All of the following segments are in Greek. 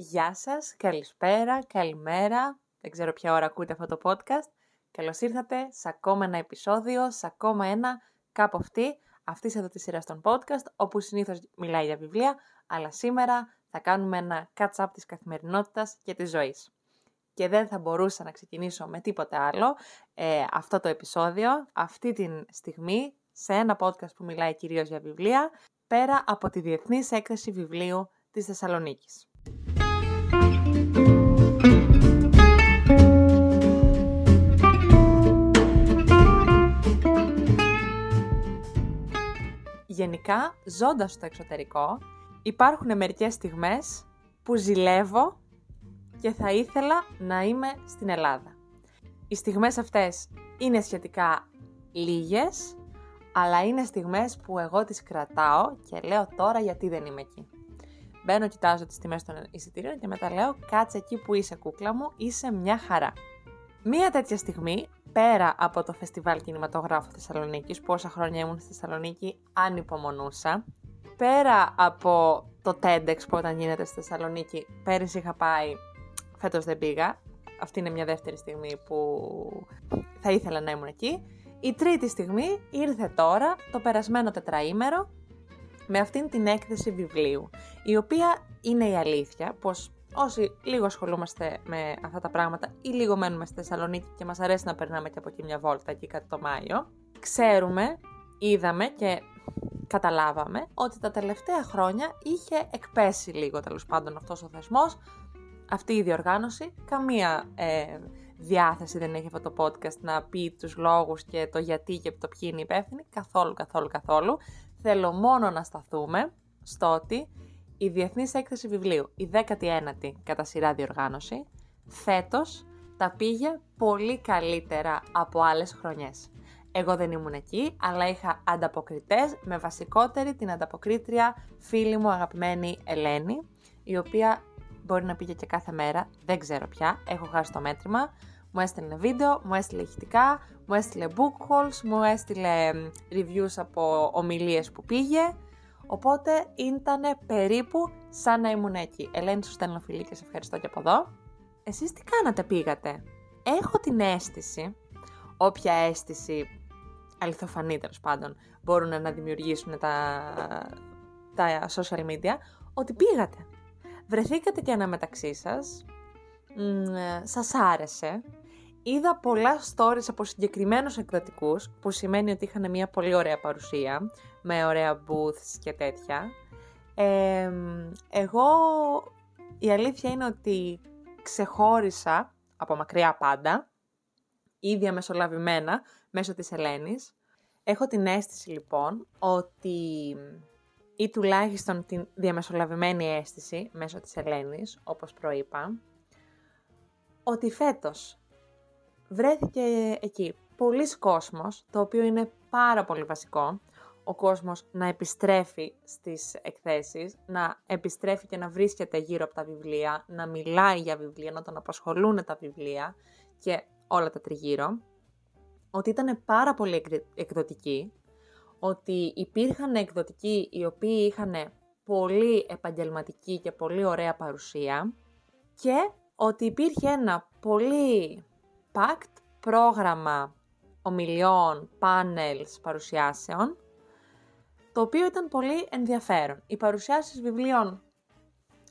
Γεια σας, καλησπέρα, καλημέρα. Δεν ξέρω ποια ώρα ακούτε αυτό το podcast. Καλώς ήρθατε σε ακόμα ένα επεισόδιο, σε ακόμα ένα κάπου αυτή, αυτής εδώ της σειράς των podcast, όπου συνήθως μιλάει για βιβλία, αλλά σήμερα θα κάνουμε ένα catch-up της καθημερινότητας και της ζωής. Και δεν θα μπορούσα να ξεκινήσω με τίποτε άλλο ε, αυτό το επεισόδιο, αυτή τη στιγμή, σε ένα podcast που μιλάει κυρίως για βιβλία, πέρα από τη Διεθνής Έκθεση Βιβλίου της Θεσσαλονίκης. Γενικά, ζώντας στο εξωτερικό, υπάρχουν μερικές στιγμές που ζηλεύω και θα ήθελα να είμαι στην Ελλάδα. Οι στιγμές αυτές είναι σχετικά λίγες, αλλά είναι στιγμές που εγώ τις κρατάω και λέω τώρα γιατί δεν είμαι εκεί. Μπαίνω, κοιτάζω τις τιμές των εισιτήριων και μετά λέω κάτσε εκεί που είσαι κούκλα μου, είσαι μια χαρά. Μία τέτοια στιγμή, πέρα από το Φεστιβάλ Κινηματογράφου Θεσσαλονίκης, πόσα χρόνια ήμουν στη Θεσσαλονίκη, ανυπομονούσα, πέρα από το TEDx που όταν γίνεται στη Θεσσαλονίκη, πέρυσι είχα πάει, φέτος δεν πήγα, αυτή είναι μια δεύτερη στιγμή που θα ήθελα να ήμουν εκεί. Η τρίτη στιγμή ήρθε τώρα, το περασμένο τετραήμερο, με αυτήν την έκθεση βιβλίου, η οποία είναι η αλήθεια πως όσοι λίγο ασχολούμαστε με αυτά τα πράγματα ή λίγο μένουμε στη Θεσσαλονίκη και μας αρέσει να περνάμε και από εκεί μια βόλτα εκεί κατά το Μάιο, ξέρουμε, είδαμε και καταλάβαμε ότι τα τελευταία χρόνια είχε εκπέσει λίγο τέλος πάντων αυτός ο θεσμός, αυτή η διοργάνωση, καμία ε, διάθεση δεν έχει αυτό το podcast να πει τους λόγους και το γιατί και το ποιοι είναι υπεύθυνοι, καθόλου, καθόλου, καθόλου. Θέλω μόνο να σταθούμε στο ότι η Διεθνής Έκθεση Βιβλίου, η 19η κατά σειρά διοργάνωση, φέτος τα πήγε πολύ καλύτερα από άλλες χρονιές. Εγώ δεν ήμουν εκεί, αλλά είχα ανταποκριτές, με βασικότερη την ανταποκρίτρια φίλη μου αγαπημένη Ελένη, η οποία μπορεί να πήγε και κάθε μέρα, δεν ξέρω πια, έχω χάσει το μέτρημα, μου έστειλε βίντεο, μου έστειλε ηχητικά, μου έστειλε book hauls, μου έστειλε reviews από ομιλίες που πήγε, οπότε ήταν περίπου σαν να ήμουν εκεί. Ελένη, σου στέλνω φιλί και σε ευχαριστώ και από εδώ. Εσείς τι κάνατε, πήγατε; Έχω την αίσθηση, όποια αίσθηση αληθοφανή τέλος πάντων μπορούν να δημιουργήσουν τα, τα social media, ότι πήγατε. Βρεθήκατε και αναμεταξύ σας, σας άρεσε, είδα πολλά stories από συγκεκριμένους εκδοτικούς, που σημαίνει ότι είχαν μια πολύ ωραία παρουσία, με ωραία booths και τέτοια. εγώ, η αλήθεια είναι ότι ξεχώρισα από μακριά πάντα, ήδη αμεσολαβημένα, μέσω της Ελένης. Έχω την αίσθηση λοιπόν ότι ή τουλάχιστον την διαμεσολαβημένη αίσθηση μέσω της Ελένης, όπως προείπα, ότι φέτος βρέθηκε εκεί πολλοί κόσμος, το οποίο είναι πάρα πολύ βασικό, ο κόσμος να επιστρέφει στις εκθέσεις, να επιστρέφει και να βρίσκεται γύρω από τα βιβλία, να μιλάει για βιβλία, να τον απασχολούν τα βιβλία και όλα τα τριγύρω. Ότι ήταν πάρα πολύ εκδοτικοί, ότι υπήρχαν εκδοτικοί οι οποίοι είχαν πολύ επαγγελματική και πολύ ωραία παρουσία και ότι υπήρχε ένα πολύ packed πρόγραμμα ομιλιών, πάνελς, παρουσιάσεων, το οποίο ήταν πολύ ενδιαφέρον. Οι παρουσιάσεις βιβλίων,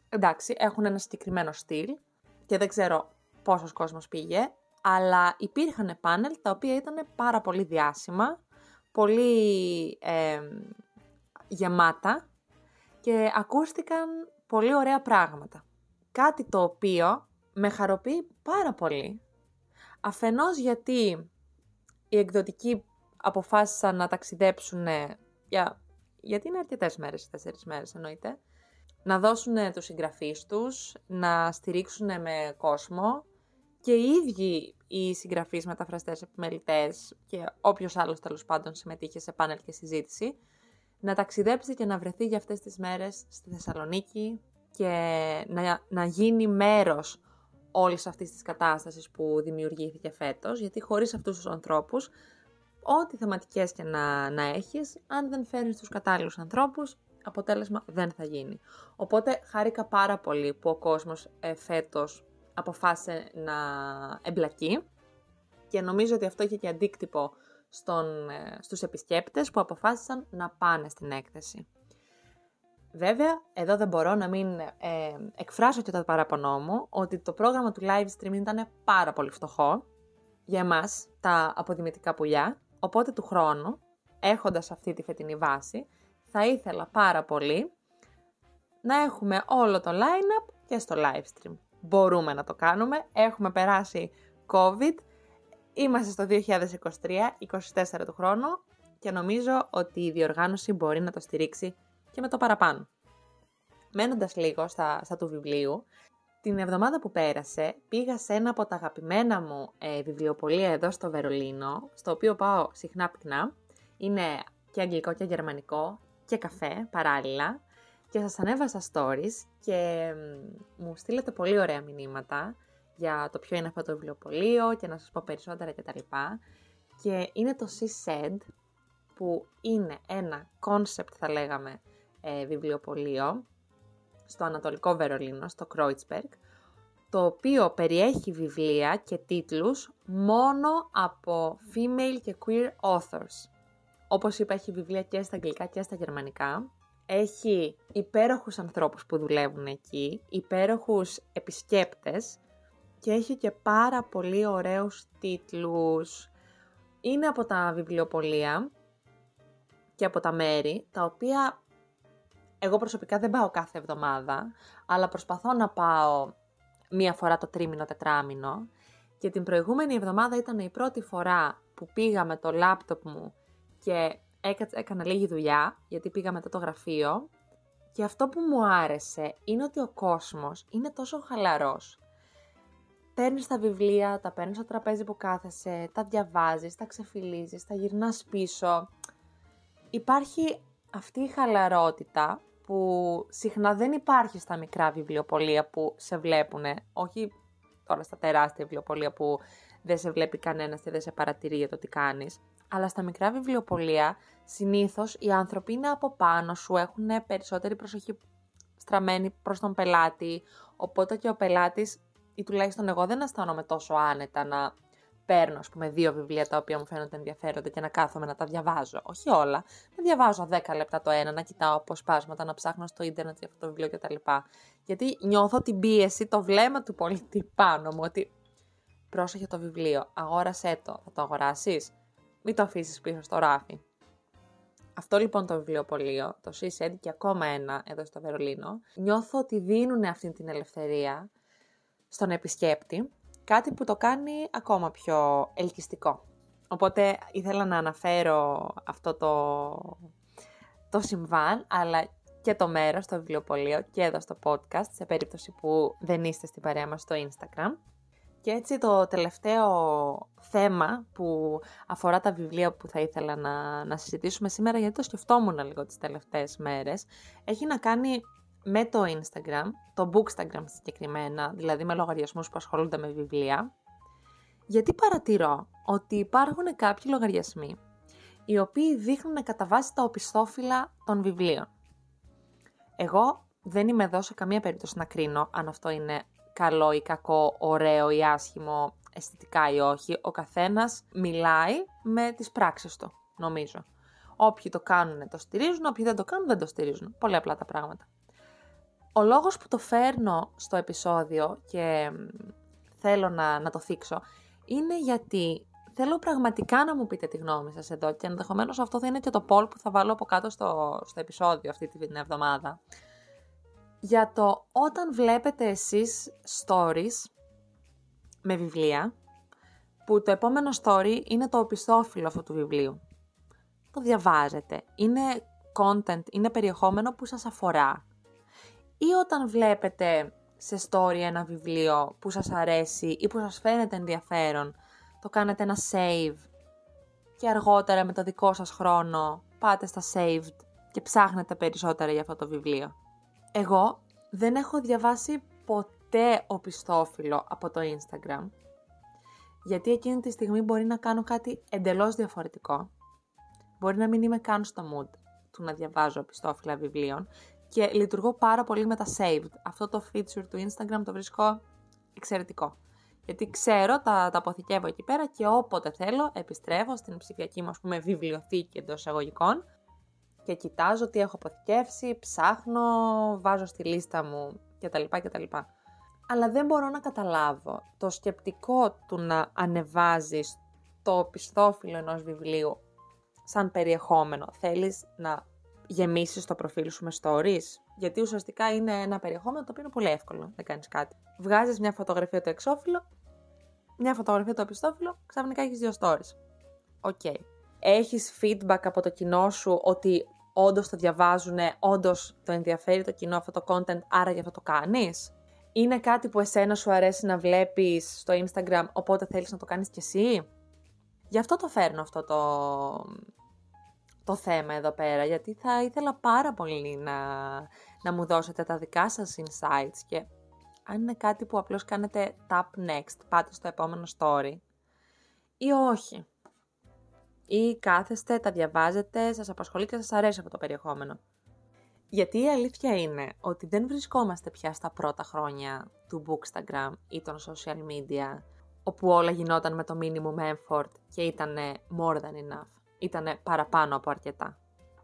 εντάξει, έχουν ένα συγκεκριμένο στυλ και δεν ξέρω πόσος κόσμος πήγε, αλλά υπήρχαν πάνελ τα οποία ήταν πάρα πολύ διάσημα, πολύ γεμάτα και ακούστηκαν πολύ ωραία πράγματα. Κάτι το οποίο με χαροποιεί πάρα πολύ, αφενός γιατί οι εκδοτικοί αποφάσισαν να ταξιδέψουν για, γιατί είναι αρκετές μέρες, τέσσερις μέρες εννοείται, να δώσουν τους συγγραφείς τους, να στηρίξουν με κόσμο και οι ίδιοι οι συγγραφείς, μεταφραστές, επιμελητές και όποιος άλλος τέλος πάντων συμμετείχε σε πάνελ και συζήτηση, να ταξιδέψει και να βρεθεί για αυτές τις μέρες στη Θεσσαλονίκη και να, να γίνει μέρος όλης αυτής της κατάστασης που δημιουργήθηκε φέτος, γιατί χωρίς αυτούς τους ανθρώπους, ό,τι θεματικές και να, να έχεις, αν δεν φέρνεις τους κατάλληλους ανθρώπους, αποτέλεσμα δεν θα γίνει. Οπότε χάρηκα πάρα πολύ που ο κόσμος ε, φέτος αποφάσισε να εμπλακεί και νομίζω ότι αυτό είχε και αντίκτυπο στον, ε, στους επισκέπτες που αποφάσισαν να πάνε στην έκθεση. Βέβαια, εδώ δεν μπορώ να μην ε, εκφράσω και το παραπονό μου ότι το πρόγραμμα του live stream ήταν πάρα πολύ φτωχό για εμάς, τα αποδημητικά πουλιά, οπότε του χρόνου, έχοντας αυτή τη φετινή βάση, θα ήθελα πάρα πολύ να έχουμε όλο το line-up και στο live stream. Μπορούμε να το κάνουμε, έχουμε περάσει COVID, είμαστε στο 2023, 24 του χρόνου και νομίζω ότι η διοργάνωση μπορεί να το στηρίξει και με το παραπάνω. Μένοντας λίγο στα, στα του βιβλίου, την εβδομάδα που πέρασε πήγα σε ένα από τα αγαπημένα μου ε, βιβλιοπολία εδώ στο Βερολίνο, στο οποίο πάω συχνά πυκνά. Είναι και αγγλικό και γερμανικό και καφέ παράλληλα και σας ανέβασα stories και μου στείλετε πολύ ωραία μηνύματα για το ποιο είναι αυτό το βιβλιοπωλείο και να σας πω περισσότερα κτλ. Και είναι το She Said που είναι ένα concept θα λέγαμε ε, βιβλιοπωλείο στο Ανατολικό Βερολίνο, στο Kreuzberg, το οποίο περιέχει βιβλία και τίτλους μόνο από female και queer authors. Όπως είπα, έχει βιβλία και στα αγγλικά και στα γερμανικά. Έχει υπέροχους ανθρώπους που δουλεύουν εκεί, υπέροχους επισκέπτες και έχει και πάρα πολύ ωραίους τίτλους. Είναι από τα βιβλιοπολία και από τα μέρη, τα οποία εγώ προσωπικά δεν πάω κάθε εβδομάδα, αλλά προσπαθώ να πάω μία φορά το τρίμηνο, τετράμηνο. Και την προηγούμενη εβδομάδα ήταν η πρώτη φορά που πήγα με το λάπτοπ μου και έκανα λίγη δουλειά, γιατί πήγα μετά το γραφείο. Και αυτό που μου άρεσε είναι ότι ο κόσμος είναι τόσο χαλαρός. Παίρνεις τα βιβλία, τα παίρνεις στο τραπέζι που κάθεσαι, τα διαβάζεις, τα ξεφυλίζεις, τα γυρνάς πίσω. Υπάρχει αυτή η χαλαρότητα που συχνά δεν υπάρχει στα μικρά βιβλιοπολία που σε βλέπουν, όχι τώρα στα τεράστια βιβλιοπολία που δεν σε βλέπει κανένας και δεν σε παρατηρεί για το τι κάνεις, αλλά στα μικρά βιβλιοπολία συνήθως οι άνθρωποι είναι από πάνω σου, έχουν περισσότερη προσοχή στραμμένη προς τον πελάτη, οπότε και ο πελάτης, ή τουλάχιστον εγώ δεν αισθάνομαι τόσο άνετα να παίρνω, ας πούμε, δύο βιβλία τα οποία μου φαίνονται ενδιαφέροντα και να κάθομαι να τα διαβάζω. Όχι όλα. Να διαβάζω 10 λεπτά το ένα, να κοιτάω αποσπάσματα, να ψάχνω στο ίντερνετ για αυτό το βιβλίο κτλ. Γιατί νιώθω την πίεση, το βλέμμα του πολίτη πάνω μου, ότι πρόσεχε το βιβλίο, αγόρασέ το, θα το αγοράσεις. Μην το αφήσεις πίσω στο ράφι. Αυτό λοιπόν το βιβλιοπωλείο, το Seaside και ακόμα ένα εδώ στο Βερολίνο, νιώθω ότι δίνουν αυτή την ελευθερία στον επισκέπτη κάτι που το κάνει ακόμα πιο ελκυστικό. Οπότε ήθελα να αναφέρω αυτό το, το συμβάν, αλλά και το μέρος στο βιβλιοπωλείο και εδώ στο podcast, σε περίπτωση που δεν είστε στην παρέα μας στο Instagram. Και έτσι το τελευταίο θέμα που αφορά τα βιβλία που θα ήθελα να, να συζητήσουμε σήμερα, γιατί το σκεφτόμουν λίγο τις τελευταίες μέρες, έχει να κάνει με το Instagram, το Bookstagram συγκεκριμένα, δηλαδή με λογαριασμούς που ασχολούνται με βιβλία, γιατί παρατηρώ ότι υπάρχουν κάποιοι λογαριασμοί οι οποίοι δείχνουν κατά βάση τα οπισθόφυλλα των βιβλίων. Εγώ δεν είμαι εδώ σε καμία περίπτωση να κρίνω αν αυτό είναι καλό ή κακό, ωραίο ή άσχημο, αισθητικά ή όχι. Ο καθένας μιλάει με τις πράξεις του, νομίζω. Όποιοι το κάνουν το στηρίζουν, όποιοι δεν το κάνουν δεν το στηρίζουν. Πολύ απλά τα πράγματα. Ο λόγος που το φέρνω στο επεισόδιο και θέλω να, να το θίξω είναι γιατί θέλω πραγματικά να μου πείτε τη γνώμη σας εδώ και ενδεχομένως αυτό θα είναι και το poll που θα βάλω από κάτω στο, στο επεισόδιο αυτή την εβδομάδα. Για το όταν βλέπετε εσείς stories με βιβλία, που το επόμενο story είναι το οπισθόφυλλο αυτού του βιβλίου. Το διαβάζετε. Είναι content, είναι περιεχόμενο που σας αφορά ή όταν βλέπετε σε story ένα βιβλίο που σας αρέσει ή που σας φαίνεται ενδιαφέρον, το κάνετε ένα save και αργότερα με το δικό σας χρόνο πάτε στα saved και ψάχνετε περισσότερα για αυτό το βιβλίο. Εγώ δεν έχω διαβάσει ποτέ οπισθόφυλλο από το Instagram, γιατί εκείνη τη στιγμή μπορεί να κάνω κάτι εντελώς διαφορετικό. Μπορεί να μην είμαι καν στο mood του να διαβάζω επιστόφυλλα βιβλίων και λειτουργώ πάρα πολύ με τα saved. Αυτό το feature του Instagram το βρίσκω εξαιρετικό. Γιατί ξέρω, τα, τα αποθηκεύω εκεί πέρα και όποτε θέλω επιστρέφω στην ψηφιακή μου, ας πούμε, βιβλιοθήκη εντός εισαγωγικών και κοιτάζω τι έχω αποθηκεύσει, ψάχνω, βάζω στη λίστα μου κτλ. κτλ. Αλλά δεν μπορώ να καταλάβω το σκεπτικό του να ανεβάζεις το οπισθόφυλλο ενός βιβλίου σαν περιεχόμενο. Θέλεις να γεμίσεις το προφίλ σου με stories, γιατί ουσιαστικά είναι ένα περιεχόμενο το οποίο είναι πολύ εύκολο να κάνεις κάτι. Βγάζεις μια φωτογραφία το εξώφυλλο, μια φωτογραφία το οπισθόφυλλο, ξαφνικά έχεις δύο stories. Okay. Okay. Έχεις feedback από το κοινό σου ότι όντως το διαβάζουν, όντως το ενδιαφέρει το κοινό αυτό το content, άρα για αυτό το κάνεις; Είναι κάτι που εσένα σου αρέσει να βλέπεις στο Instagram, οπότε θέλεις να το κάνεις κι εσύ; Γι' αυτό το φέρνω αυτό το, το θέμα εδώ πέρα, γιατί θα ήθελα πάρα πολύ να, να μου δώσετε τα δικά σας insights και αν είναι κάτι που απλώς κάνετε tap next, πάτε στο επόμενο story ή όχι. Ή κάθεστε, τα διαβάζετε, σας απασχολεί και σας αρέσει αυτό το περιεχόμενο. Γιατί η αλήθεια είναι ότι δεν βρισκόμαστε πια στα πρώτα χρόνια του Bookstagram ή των social media, όπου όλα γινόταν με το minimum effort και ήταν more than enough. Ήταν παραπάνω από αρκετά.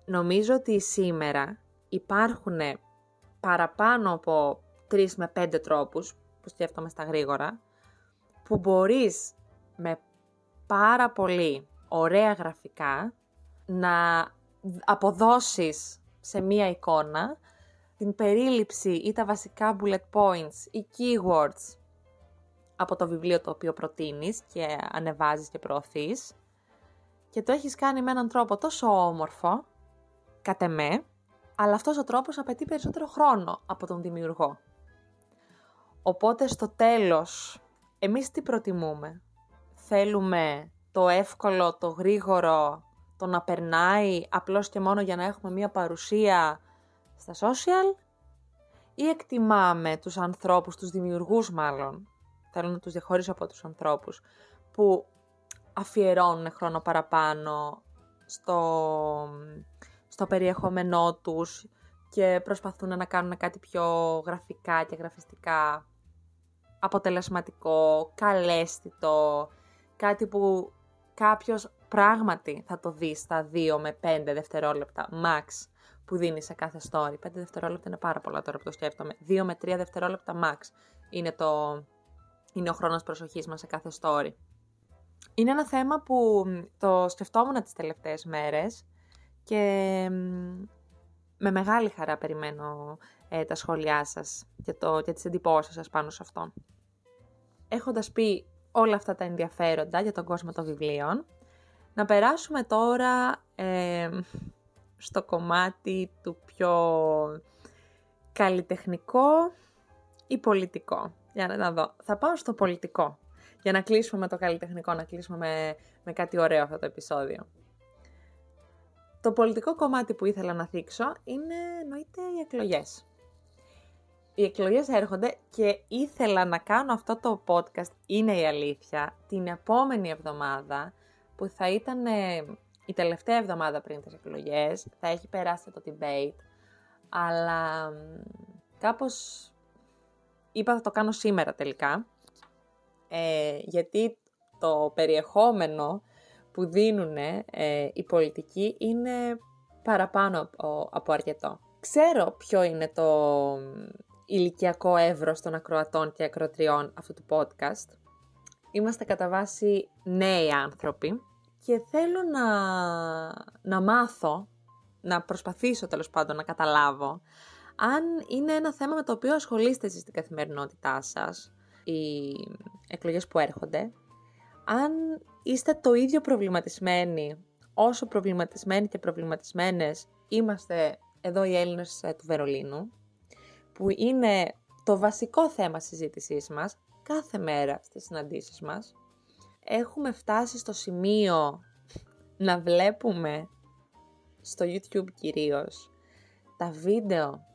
Νομίζω ότι σήμερα υπάρχουν παραπάνω από 3 με 5 τρόπους, που σκέφτομαι στα γρήγορα, που μπορείς με πάρα πολύ ωραία γραφικά να αποδώσεις σε μία εικόνα την περίληψη ή τα βασικά bullet points ή keywords από το βιβλίο το οποίο προτείνεις και ανεβάζεις και προωθείς και το έχεις κάνει με έναν τρόπο τόσο όμορφο, κατ' εμέ, αλλά αυτός ο τρόπος απαιτεί περισσότερο χρόνο από τον δημιουργό. Οπότε στο τέλος, εμείς τι προτιμούμε; Θέλουμε το εύκολο, το γρήγορο, το να περνάει απλώς και μόνο για να έχουμε μία παρουσία στα social; Ή εκτιμάμε τους ανθρώπους, τους δημιουργούς μάλλον, θέλω να τους διαχωρίσω από τους ανθρώπους, που αφιερώνουν χρόνο παραπάνω στο, στο περιεχόμενό τους και προσπαθούν να κάνουν κάτι πιο γραφικά και γραφιστικά αποτελεσματικό, καλέσθητο, κάτι που κάποιος πράγματι θα το δει στα 2 με 5 δευτερόλεπτα max που δίνει σε κάθε story. 5 δευτερόλεπτα είναι πάρα πολλά τώρα που το σκέφτομαι. 2 με 3 δευτερόλεπτα max είναι, το, είναι ο χρόνος προσοχής μας σε κάθε story. Είναι ένα θέμα που το σκεφτόμουν τις τελευταίες μέρες και με μεγάλη χαρά περιμένω ε, τα σχόλιά σας και, το, και τις εντυπώσεις σας πάνω σε αυτό. Έχοντας πει όλα αυτά τα ενδιαφέροντα για τον κόσμο των βιβλίων, να περάσουμε τώρα ε, στο κομμάτι του πιο καλλιτεχνικό ή πολιτικό. Για να δω. Θα πάω στο πολιτικό. Για να κλείσουμε με το καλλιτεχνικό, να κλείσουμε με, με κάτι ωραίο αυτό το επεισόδιο. Το πολιτικό κομμάτι που ήθελα να θίξω είναι εννοείται οι εκλογές. Οι εκλογές έρχονται και ήθελα να κάνω αυτό το podcast, είναι η αλήθεια, την επόμενη εβδομάδα που θα ήταν ε, η τελευταία εβδομάδα πριν τις εκλογές, θα έχει περάσει το debate, αλλά κάπως είπα θα το κάνω σήμερα τελικά, ε, γιατί το περιεχόμενο που δίνουν ε, οι πολιτικοί είναι παραπάνω από, από αρκετό. Ξέρω ποιο είναι το ηλικιακό εύρος των ακροατών και ακροατριών αυτού του podcast. Είμαστε κατά βάση νέοι άνθρωποι και θέλω να, να μάθω, να προσπαθήσω τέλος πάντων να καταλάβω αν είναι ένα θέμα με το οποίο ασχολείστε εσείς στην καθημερινότητά σας, οι εκλογές που έρχονται, αν είστε το ίδιο προβληματισμένοι, όσο προβληματισμένοι και προβληματισμένες είμαστε εδώ οι Έλληνες ε, του Βερολίνου, που είναι το βασικό θέμα συζήτησής μας κάθε μέρα στις συναντήσεις μας, έχουμε φτάσει στο σημείο να βλέπουμε στο YouTube κυρίως τα βίντεο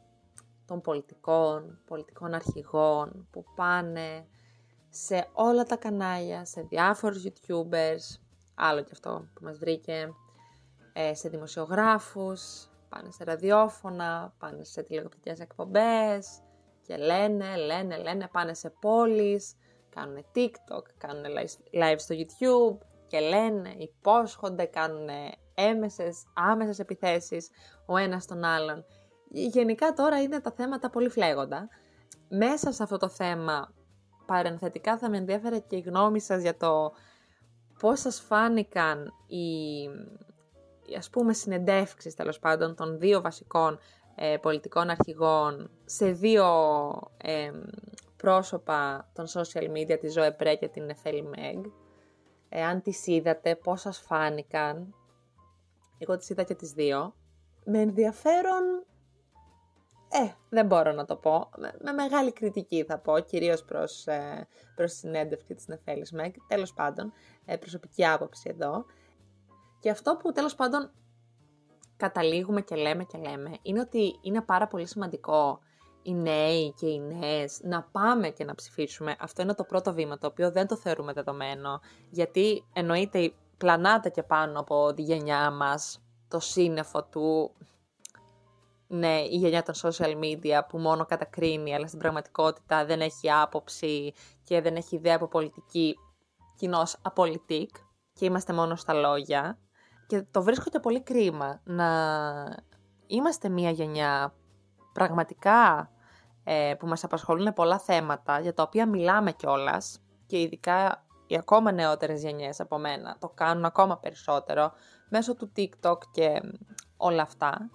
των πολιτικών, πολιτικών αρχηγών που πάνε σε όλα τα κανάλια, σε διάφορους YouTubers, άλλο και αυτό που μας βρήκε, ε, σε δημοσιογράφους, πάνε σε ραδιόφωνα, πάνε σε τηλεοπτικές εκπομπές και λένε, λένε, λένε, πάνε σε πόλεις, κάνουν TikTok, κάνουν live στο YouTube και λένε, υπόσχονται, κάνουν έμεσες, άμεσες επιθέσεις ο ένας τον άλλον. Γενικά τώρα είναι τα θέματα πολύ φλέγοντα. Μέσα σε αυτό το θέμα, παρενθετικά θα με ενδιαφέρε και η γνώμη σας για το πώς σας φάνηκαν οι, ας πούμε συνεντεύξεις τέλος πάντων των δύο βασικών ε, πολιτικών αρχηγών σε δύο ε, πρόσωπα των social media, τη Ζωέ Πρέ και την Εφέλη Μέγ. Εάν τις είδατε, πώς σας φάνηκαν. Εγώ τις είδα και τις δύο. Με ενδιαφέρον, ε, δεν μπορώ να το πω. Με, μεγάλη κριτική θα πω, κυρίως προς, ε, προς τη συνέντευξη της Νεφέλης Μέγ. Τέλος πάντων, ε, προσωπική άποψη εδώ. Και αυτό που τέλος πάντων καταλήγουμε και λέμε και λέμε είναι ότι είναι πάρα πολύ σημαντικό οι νέοι και οι νέες να πάμε και να ψηφίσουμε. Αυτό είναι το πρώτο βήμα το οποίο δεν το θεωρούμε δεδομένο γιατί εννοείται πλανάται και πάνω από τη γενιά μας το σύννεφο του ναι, η γενιά των social media που μόνο κατακρίνει αλλά στην πραγματικότητα δεν έχει άποψη και δεν έχει ιδέα από πολιτική κοινώς απολυτικ και είμαστε μόνο στα λόγια και το βρίσκω και πολύ κρίμα να είμαστε μια γενιά πραγματικά ε, που μας απασχολούν πολλά θέματα για τα οποία μιλάμε κιόλας και ειδικά οι ακόμα νεότερες γενιές από μένα το κάνουν ακόμα περισσότερο μέσω του TikTok και όλα αυτά.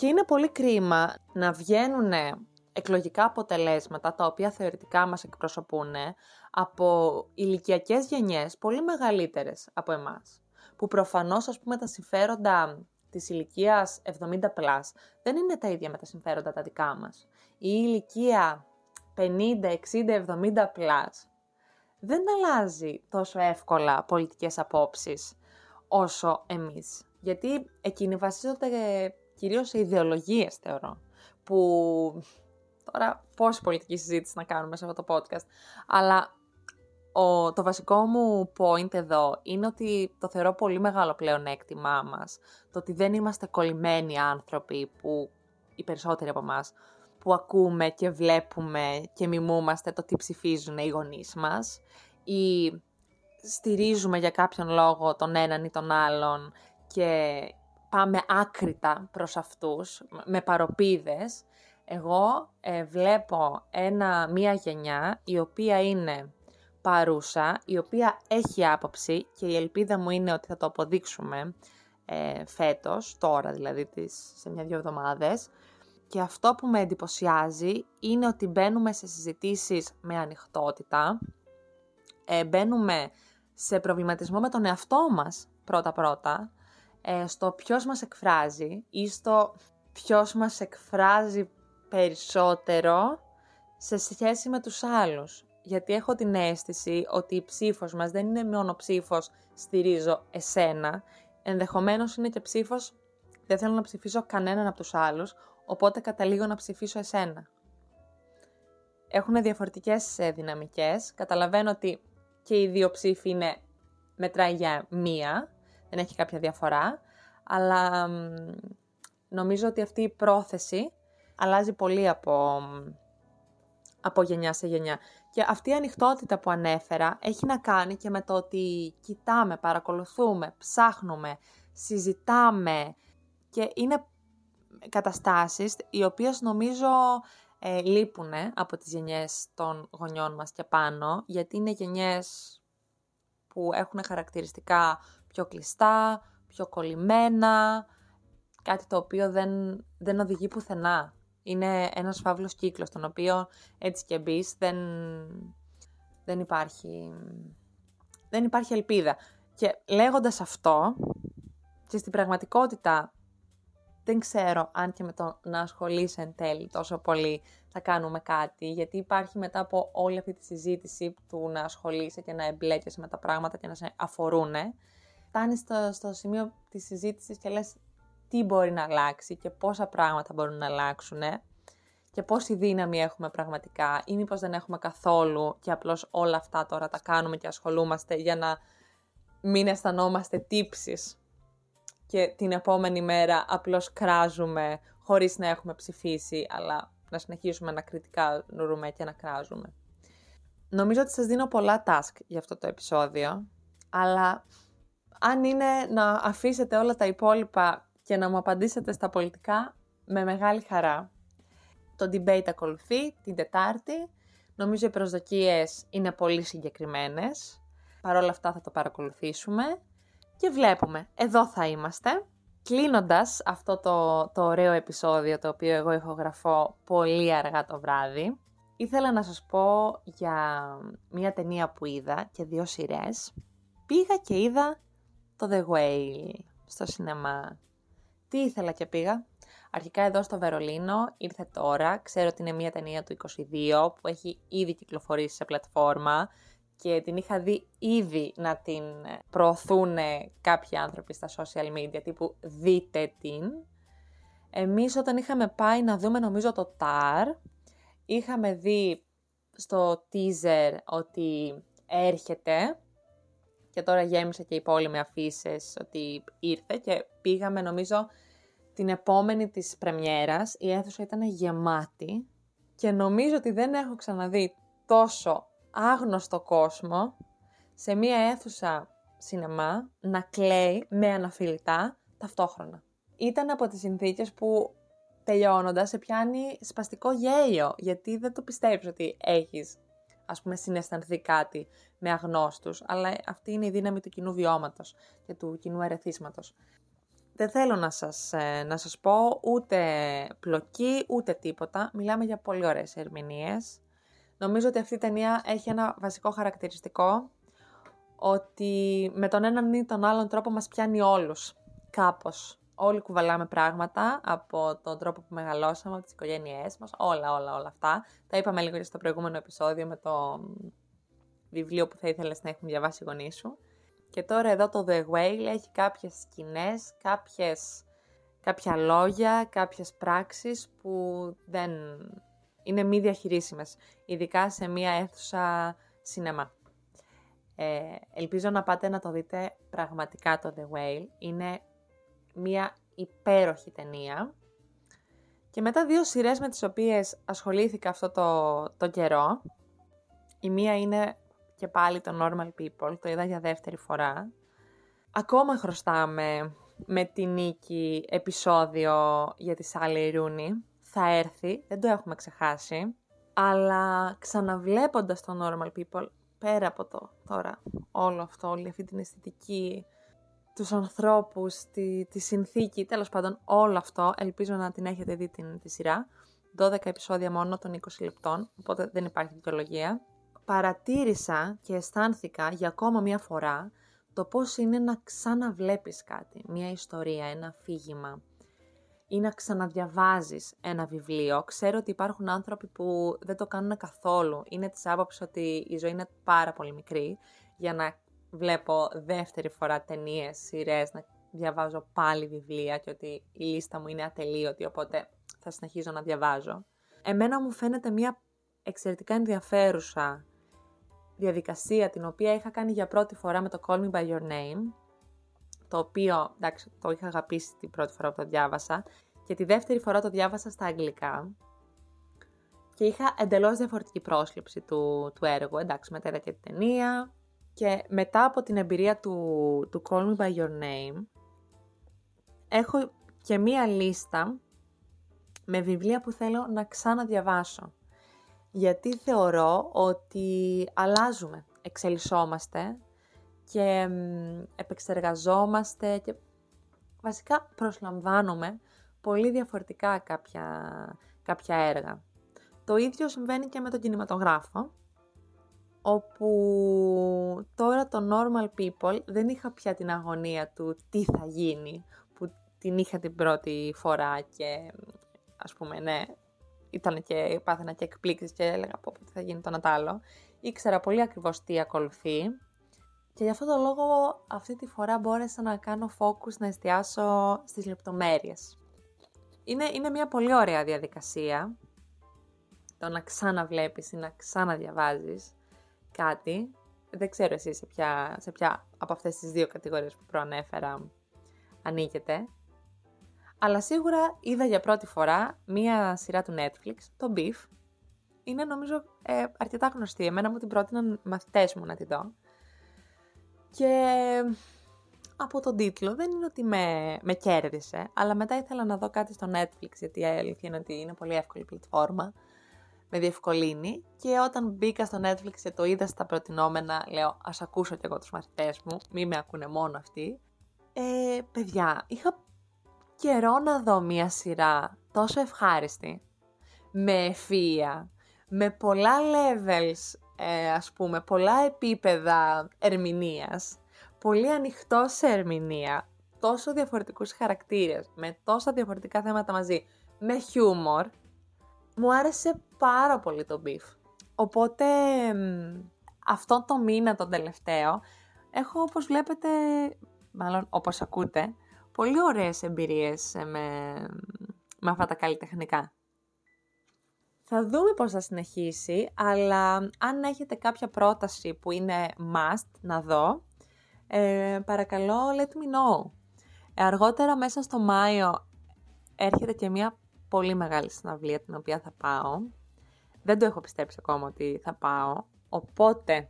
Και είναι πολύ κρίμα να βγαίνουν εκλογικά αποτελέσματα τα οποία θεωρητικά μας εκπροσωπούν από ηλικιακές γενιές πολύ μεγαλύτερες από εμάς που προφανώς ας πούμε τα συμφέροντα της ηλικίας 70 plus δεν είναι τα ίδια με τα συμφέροντα τα δικά μας. Η ηλικία 50, 60, 70 plus δεν αλλάζει τόσο εύκολα πολιτικές απόψεις όσο εμείς. Γιατί εκείνοι βασίζονται κυρίως σε ιδεολογίες θεωρώ. Που τώρα πόση πολιτική συζήτηση να κάνουμε σε αυτό το podcast. Αλλά ο, το βασικό μου point εδώ είναι ότι το θεωρώ πολύ μεγάλο πλέον έκτημά μας. Το ότι δεν είμαστε κολλημένοι άνθρωποι που οι περισσότεροι από εμάς που ακούμε και βλέπουμε και μιμούμαστε το τι ψηφίζουν οι γονείς μας ή στηρίζουμε για κάποιον λόγο τον έναν ή τον άλλον και πάμε άκρητα προς αυτούς με παροπίδες. Εγώ ε, βλέπω ένα, μία γενιά η οποία είναι παρούσα, η οποία έχει άποψη και η ελπίδα μου είναι ότι θα το αποδείξουμε ε, φέτος, τώρα δηλαδή τις, σε μια-δυο εβδομάδες. Και αυτό που με εντυπωσιάζει είναι ότι μπαίνουμε σε συζητήσεις με ανοιχτότητα, ε, μπαίνουμε σε προβληματισμό με τον εαυτό μας πρώτα-πρώτα, ε, στο ποιος μας εκφράζει ή στο ποιος μας εκφράζει περισσότερο σε σχέση με τους άλλους. Γιατί έχω την αίσθηση ότι η ψήφος μας δεν είναι μόνο ψήφος στηρίζω εσένα, ενδεχομένως είναι και ψήφος δεν θέλω να ψηφίσω κανέναν από τους άλλους, οπότε καταλήγω να ψηφίσω εσένα. Έχουν διαφορετικές ε, δυναμικές, καταλαβαίνω ότι και οι δύο ψήφοι είναι μετράει για μία, δεν έχει κάποια διαφορά, αλλά νομίζω ότι αυτή η πρόθεση αλλάζει πολύ από, από γενιά σε γενιά. Και αυτή η ανοιχτότητα που ανέφερα έχει να κάνει και με το ότι κοιτάμε, παρακολουθούμε, ψάχνουμε, συζητάμε και είναι καταστάσεις οι οποίες νομίζω ε, λείπουν από τις γενιές των γονιών μας και πάνω, γιατί είναι γενιές που έχουν χαρακτηριστικά πιο κλειστά, πιο κολλημένα, κάτι το οποίο δεν, δεν οδηγεί πουθενά είναι ένας φαύλος κύκλος, τον οποίο έτσι και μπεις δεν, δεν, υπάρχει, δεν υπάρχει ελπίδα. Και λέγοντας αυτό, και στην πραγματικότητα δεν ξέρω αν και με το να ασχολείσαι εν τέλει τόσο πολύ θα κάνουμε κάτι, γιατί υπάρχει μετά από όλη αυτή τη συζήτηση του να ασχολείσαι και να εμπλέκεσαι με τα πράγματα και να σε αφορούν, φτάνεις στο, στο σημείο της συζήτησης και λες τι μπορεί να αλλάξει και πόσα πράγματα μπορούν να αλλάξουν και πόση δύναμη έχουμε πραγματικά ή μήπως δεν έχουμε καθόλου και απλώς όλα αυτά τώρα τα κάνουμε και ασχολούμαστε για να μην αισθανόμαστε τύψεις και την επόμενη μέρα απλώς κράζουμε χωρίς να έχουμε ψηφίσει, αλλά να συνεχίσουμε να κριτικά νουρούμε και να κράζουμε. Νομίζω ότι σας δίνω πολλά task για αυτό το επεισόδιο, αλλά αν είναι να αφήσετε όλα τα υπόλοιπα και να μου απαντήσετε στα πολιτικά, με μεγάλη χαρά. Το debate ακολουθεί την Τετάρτη. Νομίζω οι προσδοκίες είναι πολύ συγκεκριμένες. Παρ' όλα αυτά θα το παρακολουθήσουμε και βλέπουμε. Εδώ θα είμαστε. Κλείνοντας αυτό το, το ωραίο επεισόδιο το οποίο εγώ ηχογραφώ πολύ αργά το βράδυ, ήθελα να σας πω για μια ταινία που είδα και δύο σειρές. Πήγα και είδα το The Whale στο σινεμά. Τι ήθελα και πήγα. Αρχικά εδώ στο Βερολίνο ήρθε τώρα. Ξέρω ότι είναι μια ταινία του 22 που έχει ήδη κυκλοφορήσει σε πλατφόρμα και την είχα δει ήδη να την προωθούν κάποιοι άνθρωποι στα social media τύπου δείτε την. Εμείς όταν είχαμε πάει να δούμε νομίζω το TAR είχαμε δει στο teaser ότι έρχεται και τώρα γέμισε και η πόλη με αφήσεις ότι ήρθε και πήγαμε νομίζω την επόμενη της πρεμιέρας. Η αίθουσα ήταν γεμάτη και νομίζω ότι δεν έχω ξαναδεί τόσο άγνωστο κόσμο σε μία αίθουσα σινεμά να κλαίει με αναφιλητά ταυτόχρονα. Ήταν από τις συνθήκες που τελειώνοντας σε πιάνει σπαστικό γέλιο, γιατί δεν το πιστεύεις ότι έχεις ας πούμε συναισθανθεί κάτι με αγνώστους, αλλά αυτή είναι η δύναμη του κοινού βιώματος και του κοινού ερεθίσματος. Δεν θέλω να σας, ε, να σας πω ούτε πλοκή, ούτε τίποτα. Μιλάμε για πολύ ωραίες ερμηνείες. Νομίζω ότι αυτή η ταινία έχει ένα βασικό χαρακτηριστικό, ότι με τον έναν ή τον άλλον τρόπο μας πιάνει όλους, κάπως. Όλοι κουβαλάμε πράγματα από τον τρόπο που μεγαλώσαμε, από τις οικογένειές μας, όλα, όλα, όλα αυτά. Τα είπαμε λίγο και στο προηγούμενο επεισόδιο με το βιβλίο που θα ήθελες να έχουν διαβάσει οι γονείς σου. Και τώρα εδώ το The Whale έχει κάποιες σκηνές, κάποιες, κάποια λόγια, κάποιες πράξεις που δεν είναι μη διαχειρίσιμες, ειδικά σε μία αίθουσα σινεμά. Ε, ελπίζω να πάτε να το δείτε πραγματικά το The Whale. Είναι μία υπέροχη ταινία. Και μετά δύο σειρές με τις οποίες ασχολήθηκα αυτό το, το καιρό. Η μία είναι και πάλι το Normal People, το είδα για δεύτερη φορά. Ακόμα χρωστάμε με τη νίκη επεισόδιο για τη Σάλη Ρούνι. Θα έρθει, δεν το έχουμε ξεχάσει. Αλλά ξαναβλέποντας το Normal People, πέρα από το τώρα όλο αυτό, όλη αυτή την αισθητική, τους ανθρώπους, τη, τη συνθήκη, τέλος πάντων όλο αυτό, ελπίζω να την έχετε δει την, τη σειρά. 12 επεισόδια μόνο των 20 λεπτών, οπότε δεν υπάρχει δικαιολογία παρατήρησα και αισθάνθηκα για ακόμα μία φορά το πώς είναι να ξαναβλέπεις κάτι, μία ιστορία, ένα αφήγημα ή να ξαναδιαβάζεις ένα βιβλίο. Ξέρω ότι υπάρχουν άνθρωποι που δεν το κάνουν καθόλου. Είναι της άποψης ότι η ζωή είναι πάρα πολύ μικρή για να βλέπω δεύτερη φορά ταινίες, σειρές, να διαβάζω πάλι βιβλία και ότι η λίστα μου είναι ατελείωτη, οπότε θα συνεχίζω να διαβάζω. Εμένα μου φαίνεται μια εξαιρετικά ενδιαφέρουσα διαδικασία την οποία είχα κάνει για πρώτη φορά με το Call Me By Your Name, το οποίο, εντάξει, το είχα αγαπήσει την πρώτη φορά που το διάβασα και τη δεύτερη φορά το διάβασα στα αγγλικά και είχα εντελώς διαφορετική πρόσληψη του, του έργου, εντάξει, μετά είδα και την ταινία και μετά από την εμπειρία του, του Call Me By Your Name έχω και μία λίστα με βιβλία που θέλω να ξαναδιαβάσω γιατί θεωρώ ότι αλλάζουμε, εξελισσόμαστε και επεξεργαζόμαστε και βασικά προσλαμβάνουμε πολύ διαφορετικά κάποια, κάποια έργα. Το ίδιο συμβαίνει και με τον κινηματογράφο, όπου τώρα το normal people δεν είχα πια την αγωνία του τι θα γίνει, που την είχα την πρώτη φορά και ας πούμε ναι, ήταν και πάθαινα και εκπλήξεις και έλεγα πω τι θα γίνει το Νατάλο. Ήξερα πολύ ακριβώς τι ακολουθεί και γι' αυτό το λόγο αυτή τη φορά μπόρεσα να κάνω focus, να εστιάσω στις λεπτομέρειες. Είναι, είναι μια πολύ ωραία διαδικασία το να ξαναβλέπεις ή να ξαναδιαβάζεις κάτι. Δεν ξέρω εσύ σε ποια, σε ποια από αυτές τις δύο κατηγορίες που προανέφερα ανήκετε. Αλλά σίγουρα είδα για πρώτη φορά μία σειρά του Netflix, το Beef. Είναι νομίζω ε, αρκετά γνωστή. Εμένα μου την πρότειναν μαθητές μου να τη δω. Και από τον τίτλο δεν είναι ότι με, με κέρδισε, αλλά μετά ήθελα να δω κάτι στο Netflix, γιατί η αλήθεια είναι ότι είναι πολύ εύκολη πλατφόρμα, με διευκολύνει και όταν μπήκα στο Netflix και το είδα στα προτινόμενα, λέω ας ακούσω κι εγώ τους μαθητές μου, μη με ακούνε μόνο αυτοί. Ε, παιδιά, είχα καιρό να δω μία σειρά τόσο ευχάριστη, με ευφυΐα, με πολλά levels, ε, ας πούμε, πολλά επίπεδα ερμηνείας, πολύ ανοιχτό σε ερμηνεία, τόσο διαφορετικούς χαρακτήρες, με τόσα διαφορετικά θέματα μαζί, με χιούμορ, μου άρεσε πάρα πολύ το beef. Οπότε, αυτό το μήνα τον τελευταίο, έχω όπως βλέπετε, μάλλον όπως ακούτε, πολύ ωραίες εμπειρίες με, με αυτά τα καλλιτεχνικά. Θα δούμε πώς θα συνεχίσει, αλλά αν έχετε κάποια πρόταση που είναι must να δω, ε, παρακαλώ let me know. Ε, αργότερα μέσα στο Μάιο έρχεται και μια πολύ μεγάλη συναυλία την οποία θα πάω. Δεν το έχω πιστέψει ακόμα ότι θα πάω, οπότε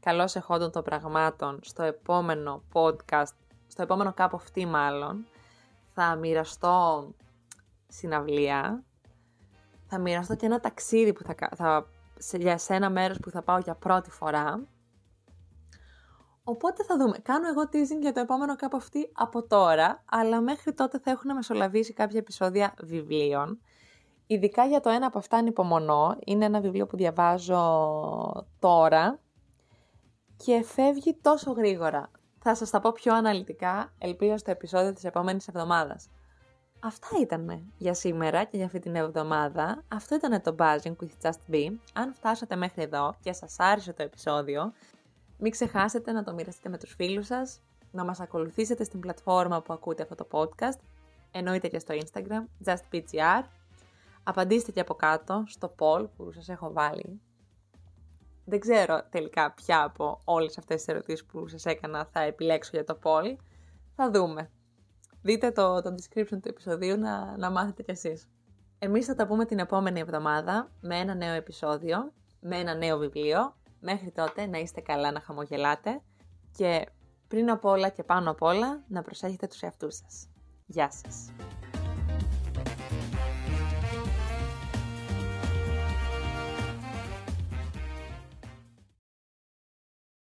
καλώς εχόντων των πραγμάτων στο επόμενο podcast, στο επόμενο κάπου αυτή μάλλον, θα μοιραστώ συναυλία, θα μοιραστώ και ένα ταξίδι που θα, θα, σε, για σε ένα μέρος που θα πάω για πρώτη φορά Οπότε θα δούμε. Κάνω εγώ teasing για το επόμενο κάπου αυτή από τώρα, αλλά μέχρι τότε θα έχουν μεσολαβήσει κάποια επεισόδια βιβλίων. Ειδικά για το ένα από αυτά ανυπομονώ. Είναι ένα βιβλίο που διαβάζω τώρα και φεύγει τόσο γρήγορα. Θα σας τα πω πιο αναλυτικά, ελπίζω στο επεισόδιο της επόμενης εβδομάδας. Αυτά ήταν για σήμερα και για αυτή την εβδομάδα. Αυτό ήταν το Buzzing with Just Be. Αν φτάσατε μέχρι εδώ και σας άρεσε το επεισόδιο, μην ξεχάσετε να το μοιραστείτε με τους φίλους σας, να μας ακολουθήσετε στην πλατφόρμα που ακούτε αυτό το podcast, εννοείται και στο Instagram, justpgr. Απαντήστε και από κάτω στο poll που σας έχω βάλει. Δεν ξέρω τελικά ποια από όλες αυτές τις ερωτήσεις που σας έκανα θα επιλέξω για το poll. Θα δούμε. Δείτε το, το description του επεισοδίου να, να μάθετε κι εσείς. Εμείς θα τα πούμε την επόμενη εβδομάδα με ένα νέο επεισόδιο, με ένα νέο βιβλίο Μέχρι τότε να είστε καλά, να χαμογελάτε και πριν απ' όλα και πάνω απ' όλα να προσέχετε τους εαυτούς σας. Γεια σας!